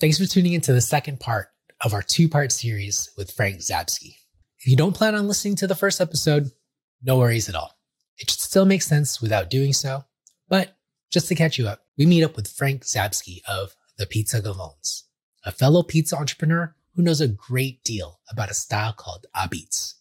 Thanks for tuning into the second part of our two part series with Frank Zabsky. If you don't plan on listening to the first episode, no worries at all. It should still make sense without doing so. But just to catch you up, we meet up with Frank Zabsky of the Pizza Gavones, a fellow pizza entrepreneur who knows a great deal about a style called apizza.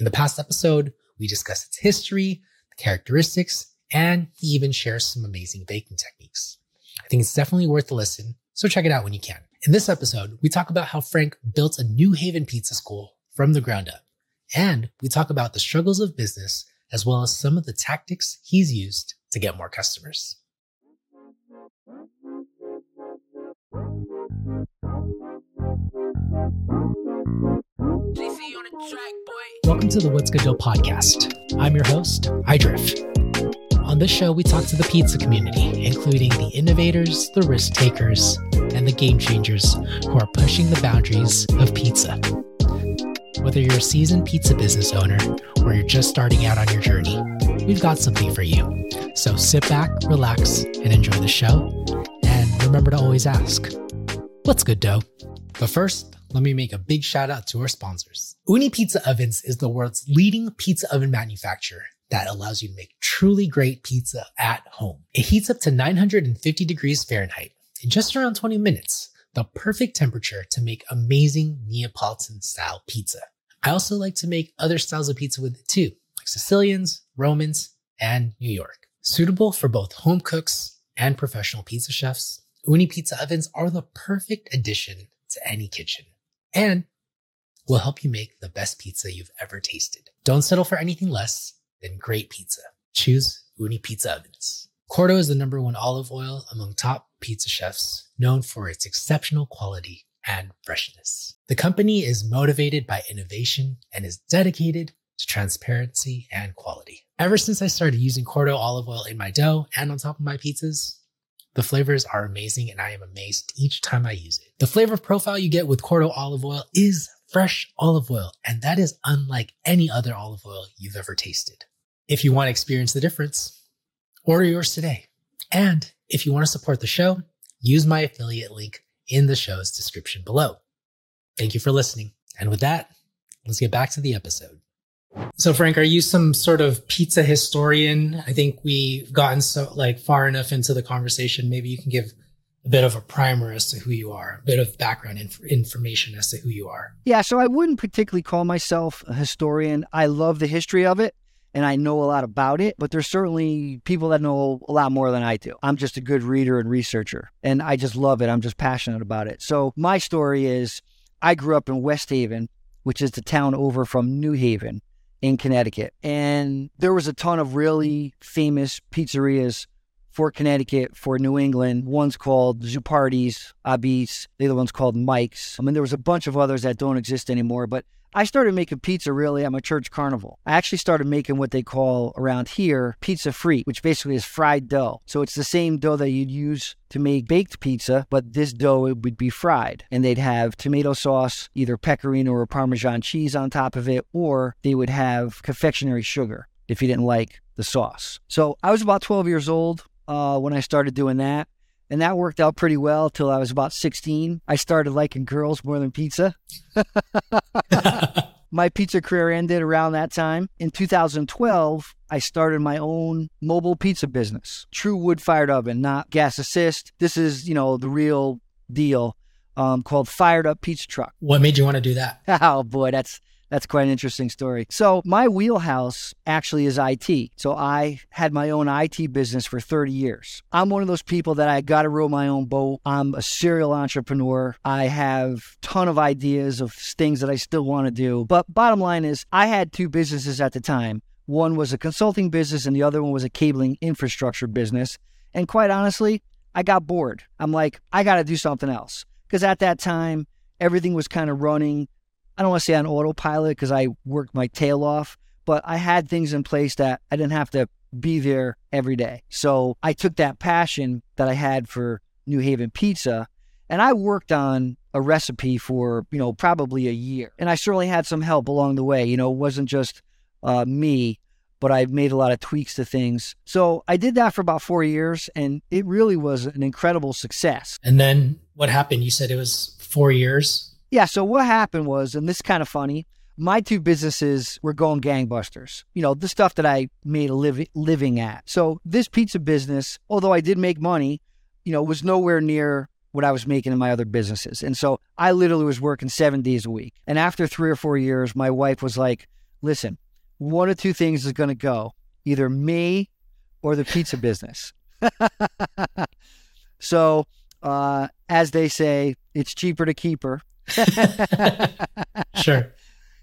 In the past episode, we discuss its history, the characteristics, and he even shares some amazing baking techniques. I think it's definitely worth a listen, so check it out when you can. In this episode, we talk about how Frank built a New Haven pizza school from the ground up. And we talk about the struggles of business as well as some of the tactics he's used to get more customers. Welcome to the What's Good Dough podcast. I'm your host, iDrift. On this show, we talk to the pizza community, including the innovators, the risk takers, and the game changers who are pushing the boundaries of pizza. Whether you're a seasoned pizza business owner or you're just starting out on your journey, we've got something for you. So sit back, relax, and enjoy the show. And remember to always ask, What's good, dough? But first, let me make a big shout out to our sponsors. Ooni Pizza Ovens is the world's leading pizza oven manufacturer that allows you to make truly great pizza at home. It heats up to 950 degrees Fahrenheit in just around 20 minutes the perfect temperature to make amazing Neapolitan style pizza. I also like to make other styles of pizza with it too, like Sicilians, Romans, and New York. Suitable for both home cooks and professional pizza chefs, Ooni Pizza ovens are the perfect addition to any kitchen and will help you make the best pizza you've ever tasted. Don't settle for anything less than great pizza. Choose Ooni Pizza ovens. Corto is the number one olive oil among top pizza chefs, known for its exceptional quality and freshness. The company is motivated by innovation and is dedicated to transparency and quality. Ever since I started using Corto olive oil in my dough and on top of my pizzas, the flavors are amazing and I am amazed each time I use it. The flavor profile you get with Corto olive oil is fresh olive oil, and that is unlike any other olive oil you've ever tasted. If you want to experience the difference, Order yours today. And if you want to support the show, use my affiliate link in the show's description below. Thank you for listening. And with that, let's get back to the episode. So Frank, are you some sort of pizza historian? I think we've gotten so like far enough into the conversation. Maybe you can give a bit of a primer as to who you are, a bit of background inf- information as to who you are. Yeah, so I wouldn't particularly call myself a historian. I love the history of it and I know a lot about it, but there's certainly people that know a lot more than I do. I'm just a good reader and researcher, and I just love it. I'm just passionate about it. So, my story is I grew up in West Haven, which is the town over from New Haven in Connecticut. And there was a ton of really famous pizzerias for Connecticut, for New England. One's called Zuppardi's, Apizza. The other one's called Mike's. I mean, there was a bunch of others that don't exist anymore, but I started making pizza really at my church carnival. I actually started making what they call around here pizza free, which basically is fried dough. So it's the same dough that you'd use to make baked pizza, but this dough it would be fried. And they'd have tomato sauce, either pecorino or Parmesan cheese on top of it, or they would have confectionery sugar if you didn't like the sauce. So I was about 12 years old uh, when I started doing that. And that worked out pretty well till I was about 16. I started liking girls more than pizza. my pizza career ended around that time. In 2012, I started my own mobile pizza business. True wood fired oven, not gas assist. This is, you know, the real deal. Um, called Fired Up Pizza Truck. What made you want to do that? Oh boy, that's that's quite an interesting story. So, my wheelhouse actually is IT. So, I had my own IT business for 30 years. I'm one of those people that I got to row my own boat. I'm a serial entrepreneur. I have ton of ideas of things that I still want to do. But bottom line is, I had two businesses at the time. One was a consulting business and the other one was a cabling infrastructure business. And quite honestly, I got bored. I'm like, I got to do something else. Because at that time, everything was kind of running I don't want to say on autopilot because I worked my tail off, but I had things in place that I didn't have to be there every day. So I took that passion that I had for New Haven pizza and I worked on a recipe for, you know, probably a year. And I certainly had some help along the way. You know, it wasn't just uh, me, but I made a lot of tweaks to things. So I did that for about four years and it really was an incredible success. And then What happened? You said it was four years. Yeah. So what happened was, and this is kind of funny. My two businesses were going gangbusters. You know, the stuff that I made a liv- living at. So this pizza business, although I did make money, you know, was nowhere near what I was making in my other businesses. And so I literally was working seven days a week. And after three or four years, my wife was like, listen, one of two things is going to go either me or the pizza business. so, uh, as they say, it's cheaper to keep her. sure.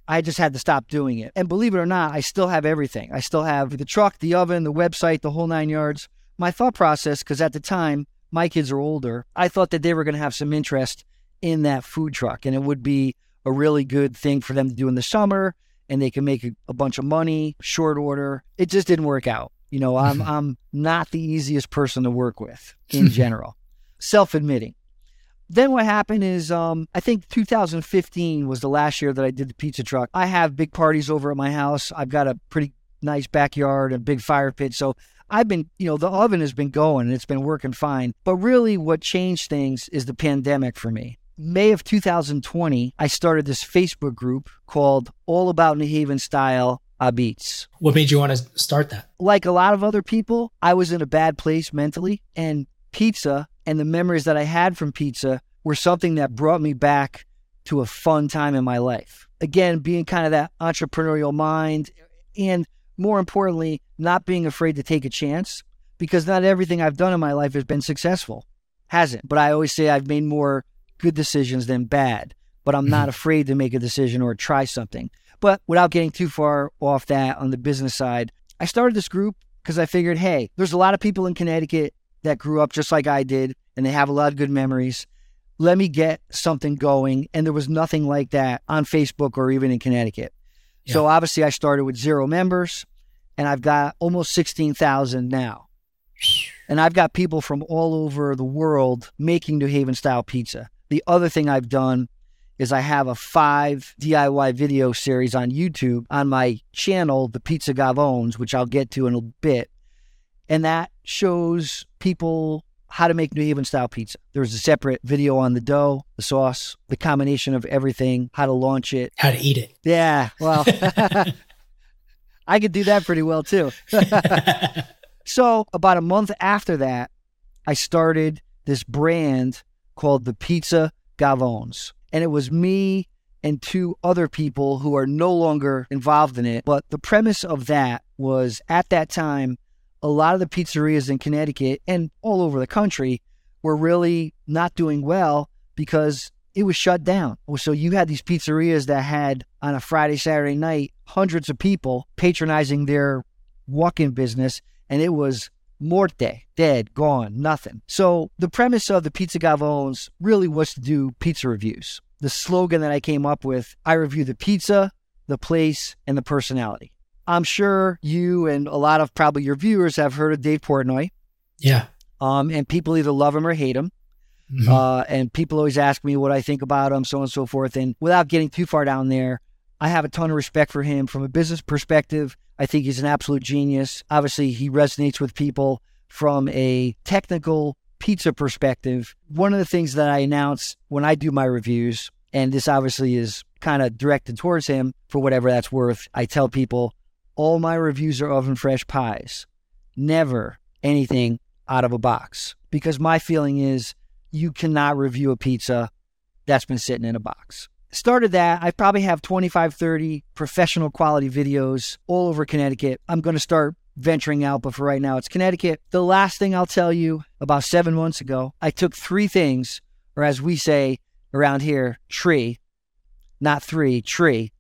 I just had to stop doing it. And believe it or not, I still have everything. I still have the truck, the oven, the website, the whole nine yards. My thought process, because at the time, my kids are older, I thought that they were going to have some interest in that food truck and it would be a really good thing for them to do in the summer and they can make a, a bunch of money short order. It just didn't work out. You know, I'm I'm not the easiest person to work with in general. Self-admitting. Then what happened is um, I think 2015 was the last year that I did the pizza truck. I have big parties over at my house. I've got a pretty nice backyard and big fire pit. So I've been, you know, the oven has been going and it's been working fine. But really, what changed things is the pandemic for me. May of 2020, I started this Facebook group called All About New Haven Style Apizza. What made you want to start that? Like a lot of other people, I was in a bad place mentally, and pizza and the memories that I had from pizza were something that brought me back to a fun time in my life. Again, being kind of that entrepreneurial mind and more importantly, not being afraid to take a chance because not everything I've done in my life has been successful. Hasn't. But I always say I've made more good decisions than bad, but I'm not mm-hmm. afraid to make a decision or try something. But without getting too far off that on the business side, I started this group because I figured, hey, there's a lot of people in Connecticut that grew up just like I did and they have a lot of good memories. Let me get something going. And there was nothing like that on Facebook or even in Connecticut. Yeah. So obviously, I started with zero members, and I've got almost 16,000 now. And I've got people from all over the world making New Haven style pizza. The other thing I've done is I have a five DIY video series on YouTube on my channel, The Pizza Gavones, which I'll get to in a bit. And that shows people how to make New Haven style pizza. There's a separate video on the dough, the sauce, the combination of everything, how to launch it, how to eat it. Yeah, well, I could do that pretty well too. so, about a month after that, I started this brand called the Pizza Gavones. And it was me and two other people who are no longer involved in it. But the premise of that was at that time, a lot of the pizzerias in Connecticut and all over the country were really not doing well because it was shut down. So you had these pizzerias that had on a Friday, Saturday night, hundreds of people patronizing their walk in business, and it was morte, dead, gone, nothing. So the premise of the Pizza Gavones really was to do pizza reviews. The slogan that I came up with I review the pizza, the place, and the personality. I'm sure you and a lot of probably your viewers have heard of Dave Portnoy. Yeah. Um, and people either love him or hate him. Mm-hmm. Uh, and people always ask me what I think about him, so on and so forth. And without getting too far down there, I have a ton of respect for him from a business perspective. I think he's an absolute genius. Obviously, he resonates with people from a technical pizza perspective. One of the things that I announce when I do my reviews, and this obviously is kind of directed towards him for whatever that's worth, I tell people all my reviews are oven fresh pies, never anything out of a box. Because my feeling is you cannot review a pizza that's been sitting in a box. Started that. I probably have 25, 30 professional quality videos all over Connecticut. I'm going to start venturing out, but for right now, it's Connecticut. The last thing I'll tell you about seven months ago, I took three things, or as we say around here, tree, not three, tree.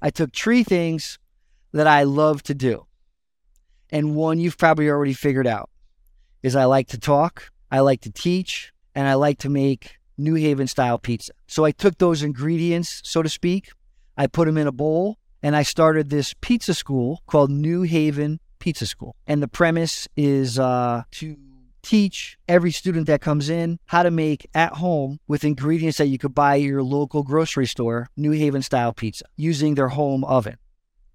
I took three things that I love to do. And one you've probably already figured out is I like to talk, I like to teach, and I like to make New Haven style pizza. So I took those ingredients, so to speak, I put them in a bowl, and I started this pizza school called New Haven Pizza School. And the premise is uh, to teach every student that comes in how to make at home with ingredients that you could buy at your local grocery store New Haven style pizza using their home oven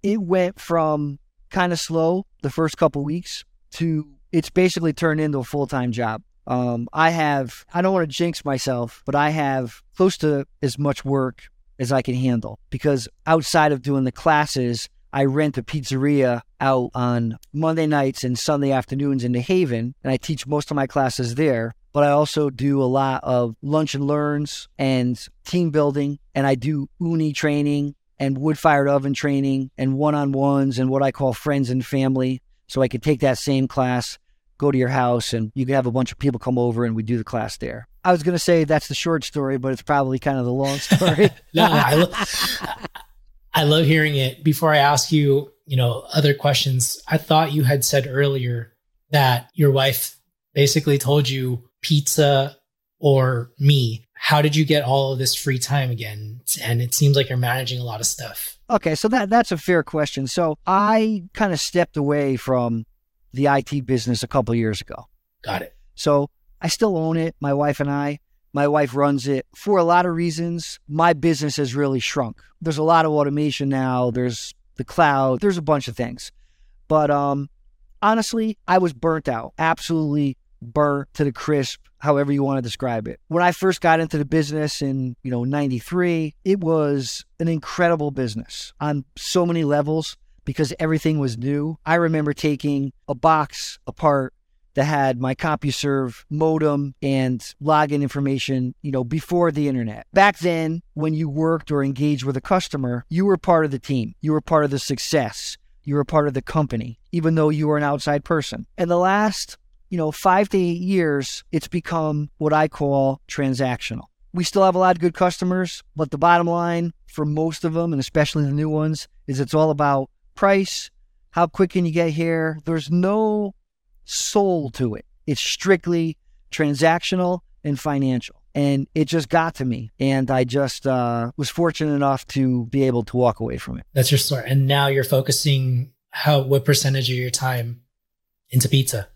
it went from kind of slow the first couple weeks to it's basically turned into a full time job. Um, I have, I don't want to jinx myself, but I have close to as much work as I can handle because outside of doing the classes, I rent a pizzeria out on Monday nights and Sunday afternoons in the Haven, and I teach most of my classes there. But I also do a lot of lunch and learns and team building, and I do Ooni training and wood fired oven training and one on ones and what I call friends and family. So I could take that same class, go to your house, and you could have a bunch of people come over and we do the class there. I was going to say that's the short story, but it's probably kind of the long story. no, I, lo- I love hearing it. Before I ask you, you know, other questions, I thought you had said earlier that your wife basically told you pizza or me. How did you get all of this free time again? And it seems like you're managing a lot of stuff. Okay, so that that's a fair question. So I kind of stepped away from the IT business a couple years ago. Got it. So I still own it, my wife and I. My wife runs it for a lot of reasons. My business has really shrunk. There's a lot of automation now. There's the cloud. There's a bunch of things. But um honestly, I was burnt out. Absolutely burnt to the crisp, however you want to describe it. When I first got into the business in, you know, 93, it was an incredible business on so many levels because everything was new. I remember taking a box apart that had my CompuServe modem and login information, you know, before the internet. Back then, when you worked or engaged with a customer, you were part of the team. You were part of the success. You were part of the company, even though you were an outside person. And the last you know, five to eight years, it's become what I call transactional. We still have a lot of good customers, but the bottom line for most of them, and especially the new ones, is it's all about price. How quick can you get here? There's no soul to it. It's strictly transactional and financial. And it just got to me. And I just uh, was fortunate enough to be able to walk away from it. That's your story. And now you're focusing how what percentage of your time into pizza?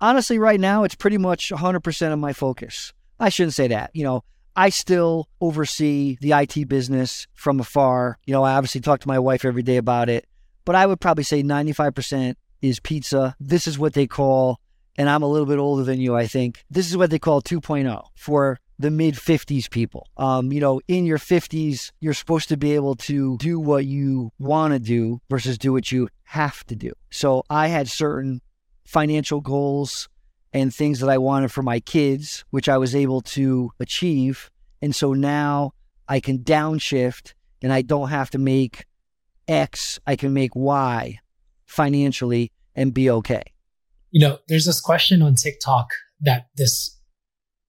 Honestly, right now, it's pretty much 100% of my focus. I shouldn't say that. You know, I still oversee the IT business from afar. You know, I obviously talk to my wife every day about it, but I would probably say 95% is pizza. This is what they call, and I'm a little bit older than you, I think. This is what they call 2.0 for the mid 50s people. Um, you know, in your 50s, you're supposed to be able to do what you want to do versus do what you have to do. So I had certain financial goals and things that I wanted for my kids, which I was able to achieve. And so now I can downshift and I don't have to make X, I can make Y financially and be okay. You know, there's this question on TikTok that this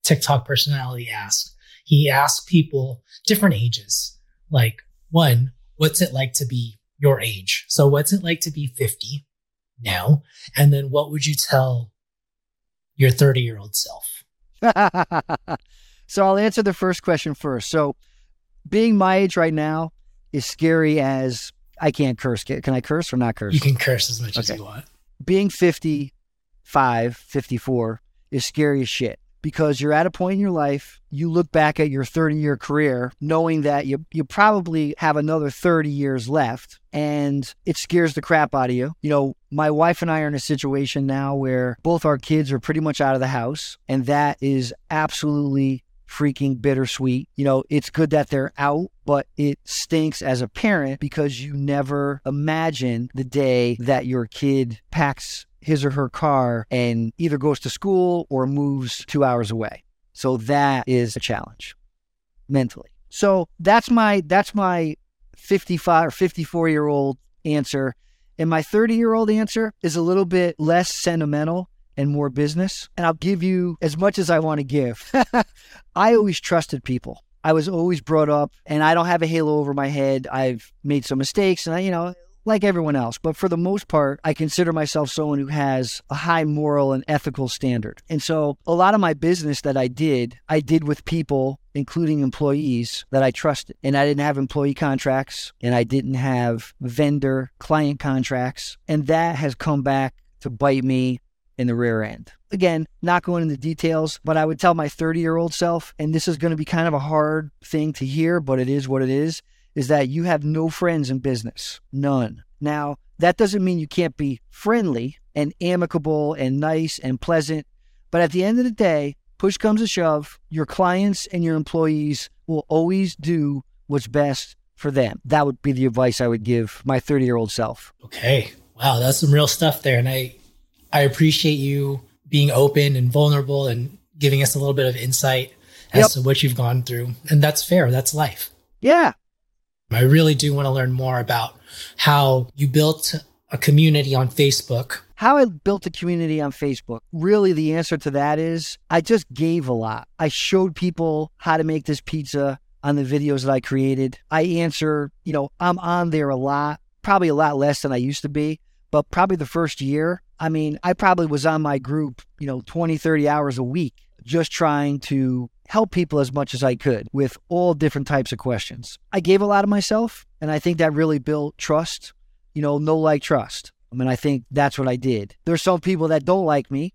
TikTok personality asked. He asked people different ages, like one, what's it like to be your age? So, what's it like to be 50? Now? And then what would you tell your 30 year old self? so I'll answer the first question first. So being my age right now is scary as I can't curse. Can I curse or not curse? You can curse as much okay. as you want. Being 55, 54 is scary as shit because you're at a point in your life, you look back at your 30 year career knowing that you, you probably have another 30 years left and it scares the crap out of you. You know, my wife and I are in a situation now where both our kids are pretty much out of the house, and that is absolutely freaking bittersweet. You know, it's good that they're out, but it stinks as a parent because you never imagine the day that your kid packs his or her car and either goes to school or moves two hours away. So that is a challenge mentally. So that's my that's my 55 or 54 year old answer. And my 30 year old answer is a little bit less sentimental and more business. And I'll give you as much as I want to give. I always trusted people. I was always brought up, and I don't have a halo over my head. I've made some mistakes, and I, you know, like everyone else. But for the most part, I consider myself someone who has a high moral and ethical standard. And so a lot of my business that I did, I did with people, including employees that I trusted. And I didn't have employee contracts and I didn't have vendor client contracts. And that has come back to bite me in the rear end. Again, not going into details, but I would tell my 30 year old self, and this is going to be kind of a hard thing to hear, but it is what it is is that you have no friends in business, none. Now, that doesn't mean you can't be friendly and amicable and nice and pleasant, But at the end of the day, push comes to shove, your clients and your employees will always do what's best for them. That would be the advice I would give my 30 year old self. Okay. Wow. That's some real stuff there. And I, I appreciate you being open and vulnerable and giving us a little bit of insight as yep. to what you've gone through. And that's fair. That's life. Yeah. I really do want to learn more about how you built a community on Facebook. How I built a community on Facebook. Really, the answer to that is I just gave a lot. I showed people how to make this pizza on the videos that I created. I answer, you know, I'm on there a lot, probably a lot less than I used to be, but probably the first year, I mean, I probably was on my group, you know, 20, 30 hours a week just trying to help people as much as I could with all different types of questions. I gave a lot of myself, and I think that really built trust, you know, no like trust. I mean, I think that's what I did. There's some people that don't like me,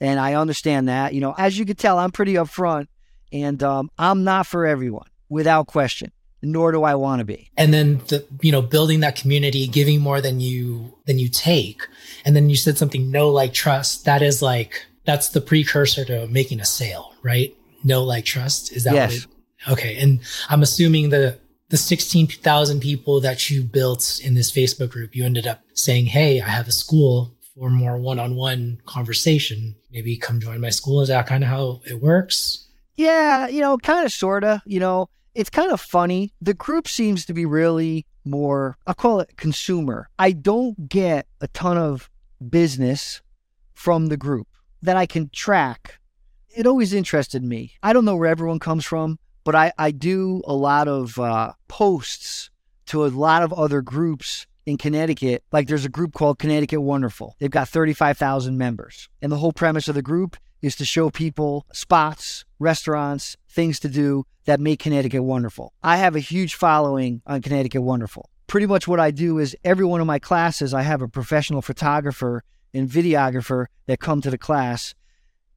and I understand that. You know, as you can tell, I'm pretty upfront, and um, I'm not for everyone without question nor do I want to be. And then the you know building that community, giving more than you than you take, and then you said something no like trust. That is like that's the precursor to making a sale, right? No like trust is that yes. It, okay? And I'm assuming the the 16,000 people that you built in this Facebook group, you ended up saying, "Hey, I have a school for more one-on-one conversation. Maybe come join my school." Is that kind of how it works? Yeah, you know, kind of, sorta. You know, it's kind of funny. The group seems to be really more, I'll call it consumer. I don't get a ton of business from the group that I can track. It always interested me. I don't know where everyone comes from, but I, I do a lot of uh, posts to a lot of other groups in Connecticut. Like there's a group called Connecticut Wonderful. They've got 35,000 members. And the whole premise of the group is to show people spots, restaurants, things to do that make Connecticut wonderful. I have a huge following on Connecticut Wonderful. Pretty much what I do is every one of my classes, I have a professional photographer and videographer that come to the class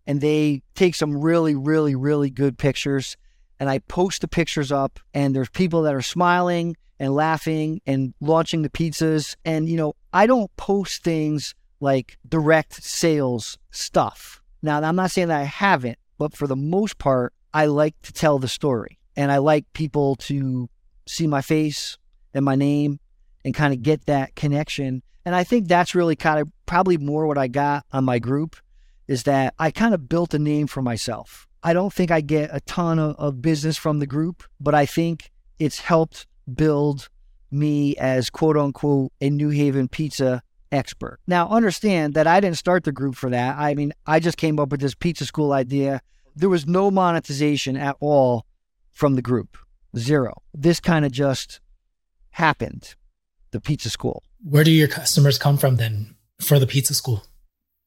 and they take some really, really, really good pictures. And I post the pictures up, and there's people that are smiling and laughing and launching the pizzas. And, you know, I don't post things like direct sales stuff. Now, I'm not saying that I haven't, but for the most part, I like to tell the story and I like people to see my face and my name and kind of get that connection. And I think that's really kind of probably more what I got on my group is that I kind of built a name for myself. I don't think I get a ton of, of business from the group, but I think it's helped build me as quote unquote a New Haven pizza expert. Now, understand that I didn't start the group for that. I mean, I just came up with this pizza school idea. There was no monetization at all from the group, zero. This kind of just happened, the pizza school. Where do your customers come from then for the pizza school,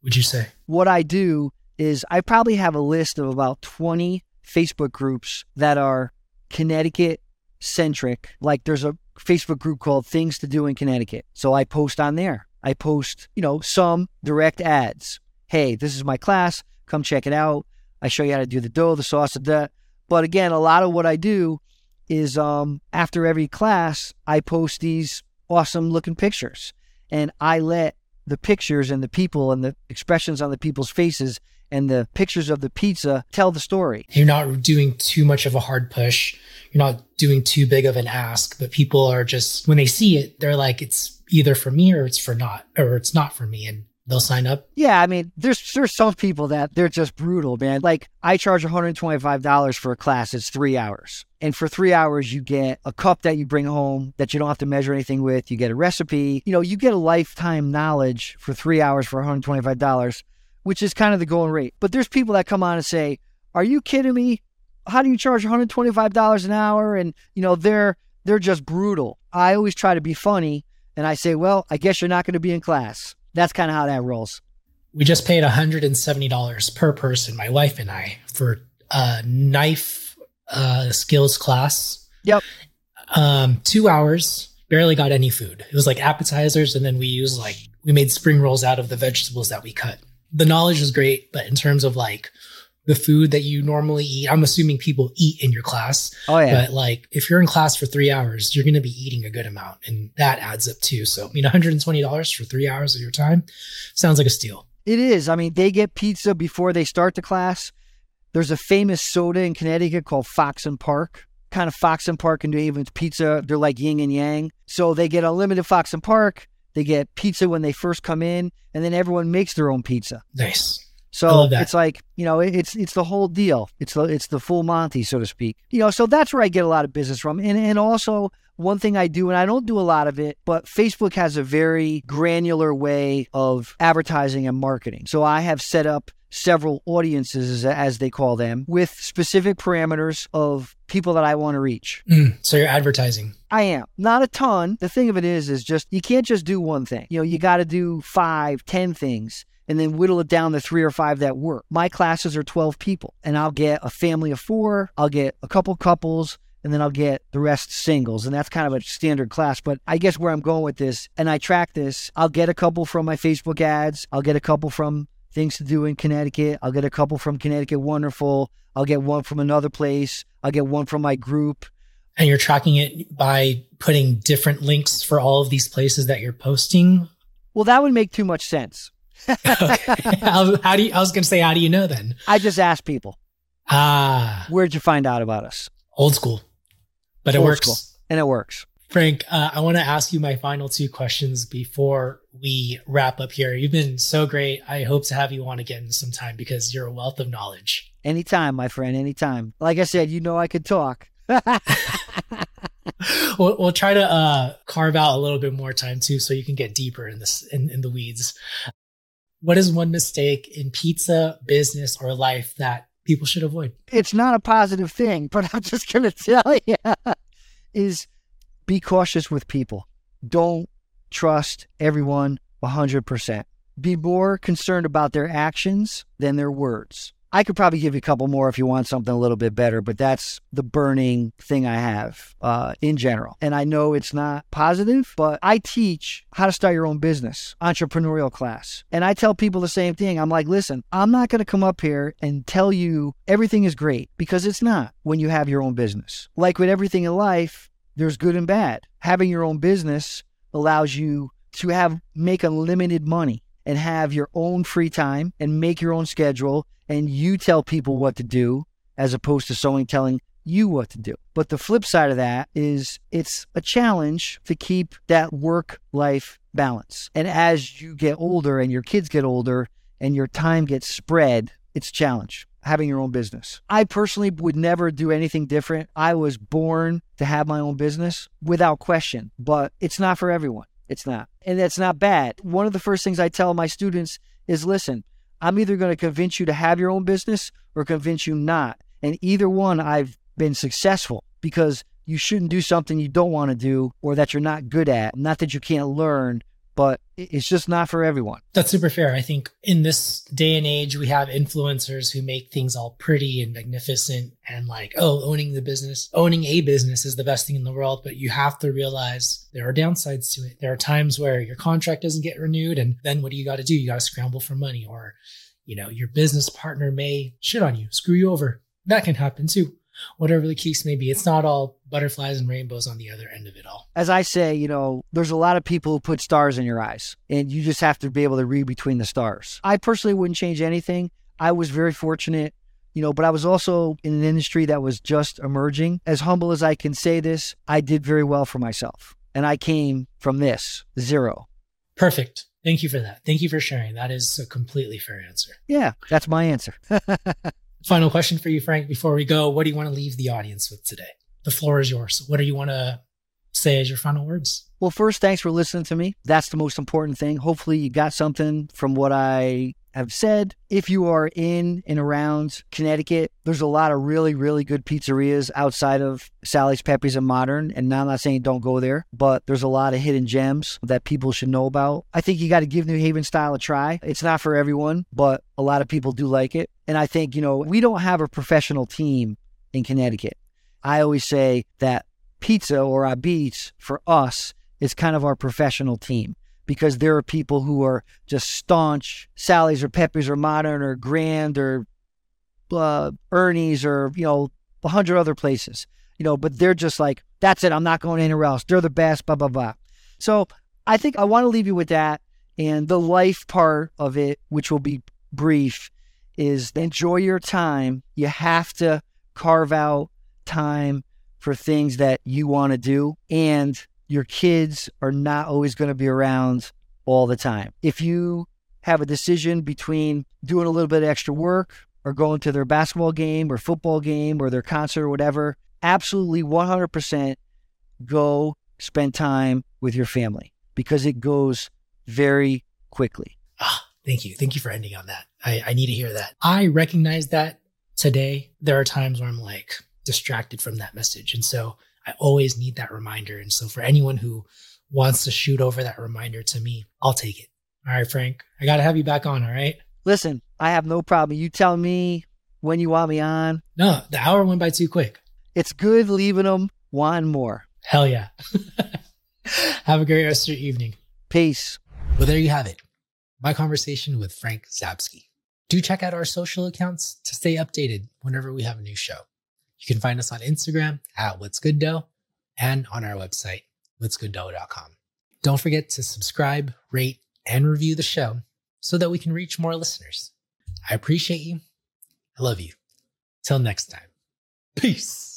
would you say? What I do is I probably have a list of about 20 Facebook groups that are Connecticut centric. Like there's a Facebook group called Things to Do in Connecticut. So I post on there. I post, you know, some direct ads. Hey, this is my class. Come check it out. I show you how to do the dough, the sauce, the. But again, a lot of what I do is um, after every class, I post these awesome looking pictures, and I let the pictures and the people and the expressions on the people's faces and the pictures of the pizza tell the story. You're not doing too much of a hard push. You're not doing too big of an ask, but people are just when they see it, they're like, it's either for me or it's for not or it's not for me and they'll sign up. Yeah, I mean, there's there's some people that they're just brutal, man. Like I charge $125 for a class. It's three hours. And for three hours, you get a cup that you bring home that you don't have to measure anything with. You get a recipe. You know, you get a lifetime knowledge for three hours for $125, which is kind of the going rate. But there's people that come on and say, Are you kidding me? How do you charge $125 an hour? And, you know, they're they're just brutal. I always try to be funny and I say, well, I guess you're not going to be in class. That's kind of how that rolls. We just paid $170 per person, my wife and I, for a knife uh, skills class. Yep. Um, two hours, barely got any food. It was like appetizers, and then we used like, we made spring rolls out of the vegetables that we cut. The knowledge was great, but in terms of like the food that you normally eat. I'm assuming people eat in your class. Oh yeah. But like if you're in class for three hours, you're going to be eating a good amount, and that adds up too. So I mean, 120 dollars for three hours of your time sounds like a steal. It is. I mean, they get pizza before they start the class. There's a famous soda in Connecticut called Foxon Park. Kind of Foxon Park and New Haven's pizza. They're like yin and yang. So they get unlimited Foxon Park. They get pizza when they first come in, and then everyone makes their own pizza. Nice. So it's like you know, it's it's the whole deal. It's the it's the full Monty, so to speak. You know, so that's where I get a lot of business from, and and also one thing I do, and I don't do a lot of it, but Facebook has a very granular way of advertising and marketing. So I have set up several audiences, as they call them, with specific parameters of people that I want to reach. Mm, so you're advertising. I am. Not a ton. The thing of it is, is just you can't just do one thing. You know, you got to do five, ten things and then whittle it down to three or five that work. My classes are 12 people, and I'll get a family of four, I'll get a couple couples, and then I'll get the rest singles. And that's kind of a standard class. But I guess where I'm going with this, and I track this, I'll get a couple from my Facebook ads, I'll get a couple from things to do in Connecticut, I'll get a couple from Connecticut Wonderful, I'll get one from another place, I'll get one from my group. And you're tracking it by putting different links for all of these places that you're posting? Well, that would make too much sense. okay. how, do you, I was going to say, how do you know then? I just ask people. Ah. Where'd you find out about us? Old school but it works. School. And it works. Frank, uh, I want to ask you my final two questions before we wrap up here. You've been so great. I hope to have you on again sometime because you're a wealth of knowledge. Anytime, my friend, anytime. Like I said, you know I could talk. we'll, we'll try to uh, carve out a little bit more time too, so you can get deeper in this in, in the weeds. What is one mistake in pizza, business, or life that people should avoid? It's not a positive thing, but I'm just going to tell you is be cautious with people. Don't trust everyone 100%. Be more concerned about their actions than their words. I could probably give you a couple more if you want something a little bit better, but that's the burning thing I have uh, in general. And I know it's not positive, but I teach how to start your own business, entrepreneurial class. And I tell people the same thing. I'm like, listen, I'm not going to come up here and tell you everything is great because it's not when you have your own business. Like with everything in life, there's good and bad. Having your own business allows you to have make unlimited money and have your own free time and make your own schedule and you tell people what to do as opposed to someone telling you what to do. But the flip side of that is it's a challenge to keep that work life balance. And as you get older and your kids get older and your time gets spread, it's a challenge having your own business. I personally would never do anything different. I was born to have my own business without question, but it's not for everyone. It's not. And that's not bad. One of the first things I tell my students is listen, I'm either going to convince you to have your own business or convince you not. And either one, I've been successful because you shouldn't do something you don't want to do or that you're not good at. Not that you can't learn, but it's just not for everyone. That's super fair. I think in this day and age, we have influencers who make things all pretty and magnificent and like, oh, owning the business, owning a business is the best thing in the world. But you have to realize there are downsides to it. There are times where your contract doesn't get renewed. And then what do you got to do? You got to scramble for money or, you know, your business partner may shit on you, screw you over. That can happen too whatever the case may be. It's not all butterflies and rainbows on the other end of it all. As I say, you know, there's a lot of people who put stars in your eyes, and you just have to be able to read between the stars. I personally wouldn't change anything. I was very fortunate, you know, but I was also in an industry that was just emerging. As humble as I can say this, I did very well for myself. And I came from this zero. Perfect. Thank you for that. Thank you for sharing. That is a completely fair answer. Yeah, that's my answer. Final question for you, Frank, before we go. What do you want to leave the audience with today? The floor is yours. What do you want to say as your final words? Well, first, thanks for listening to me. That's the most important thing. Hopefully, you got something from what I have said. If you are in and around Connecticut, there's a lot of really, really good pizzerias outside of Sally's, Pepe's, and Modern. And now I'm not saying don't go there, but there's a lot of hidden gems that people should know about. I think you got to give New Haven style a try. It's not for everyone, but a lot of people do like it. And I think, you know, we don't have a professional team in Connecticut. I always say that pizza or apizza for us is kind of our professional team because there are people who are just staunch Sally's or Pepe's or Modern or Grand or uh, Ernie's or, you know, a hundred other places, you know, but they're just like, that's it. I'm not going anywhere else. They're the best, blah, blah, blah. So I think I want to leave you with that. And the life part of it, which will be brief, is enjoy your time. You have to carve out time for things that you want to do. And your kids are not always going to be around all the time. If you have a decision between doing a little bit of extra work or going to their basketball game or football game or their concert or whatever, absolutely 100% go spend time with your family because it goes very quickly. Ah, thank you. Thank you for ending on that. I, I need to hear that. I recognize that today. There are times where I'm like distracted from that message. And so I always need that reminder. And so for anyone who wants to shoot over that reminder to me, I'll take it. All right, Frank, I got to have you back on. All right. Listen, I have no problem. You tell me when you want me on. No, the hour went by too quick. It's good leaving them one more. Hell yeah. have a great rest of your evening. Peace. Well, there you have it. My conversation with Frank Zabsky. Do check out our social accounts to stay updated whenever we have a new show. You can find us on Instagram at What's Good Dough and on our website, what'sgooddough.com. Don't forget to subscribe, rate, and review the show so that we can reach more listeners. I appreciate you. I love you. Till next time. Peace.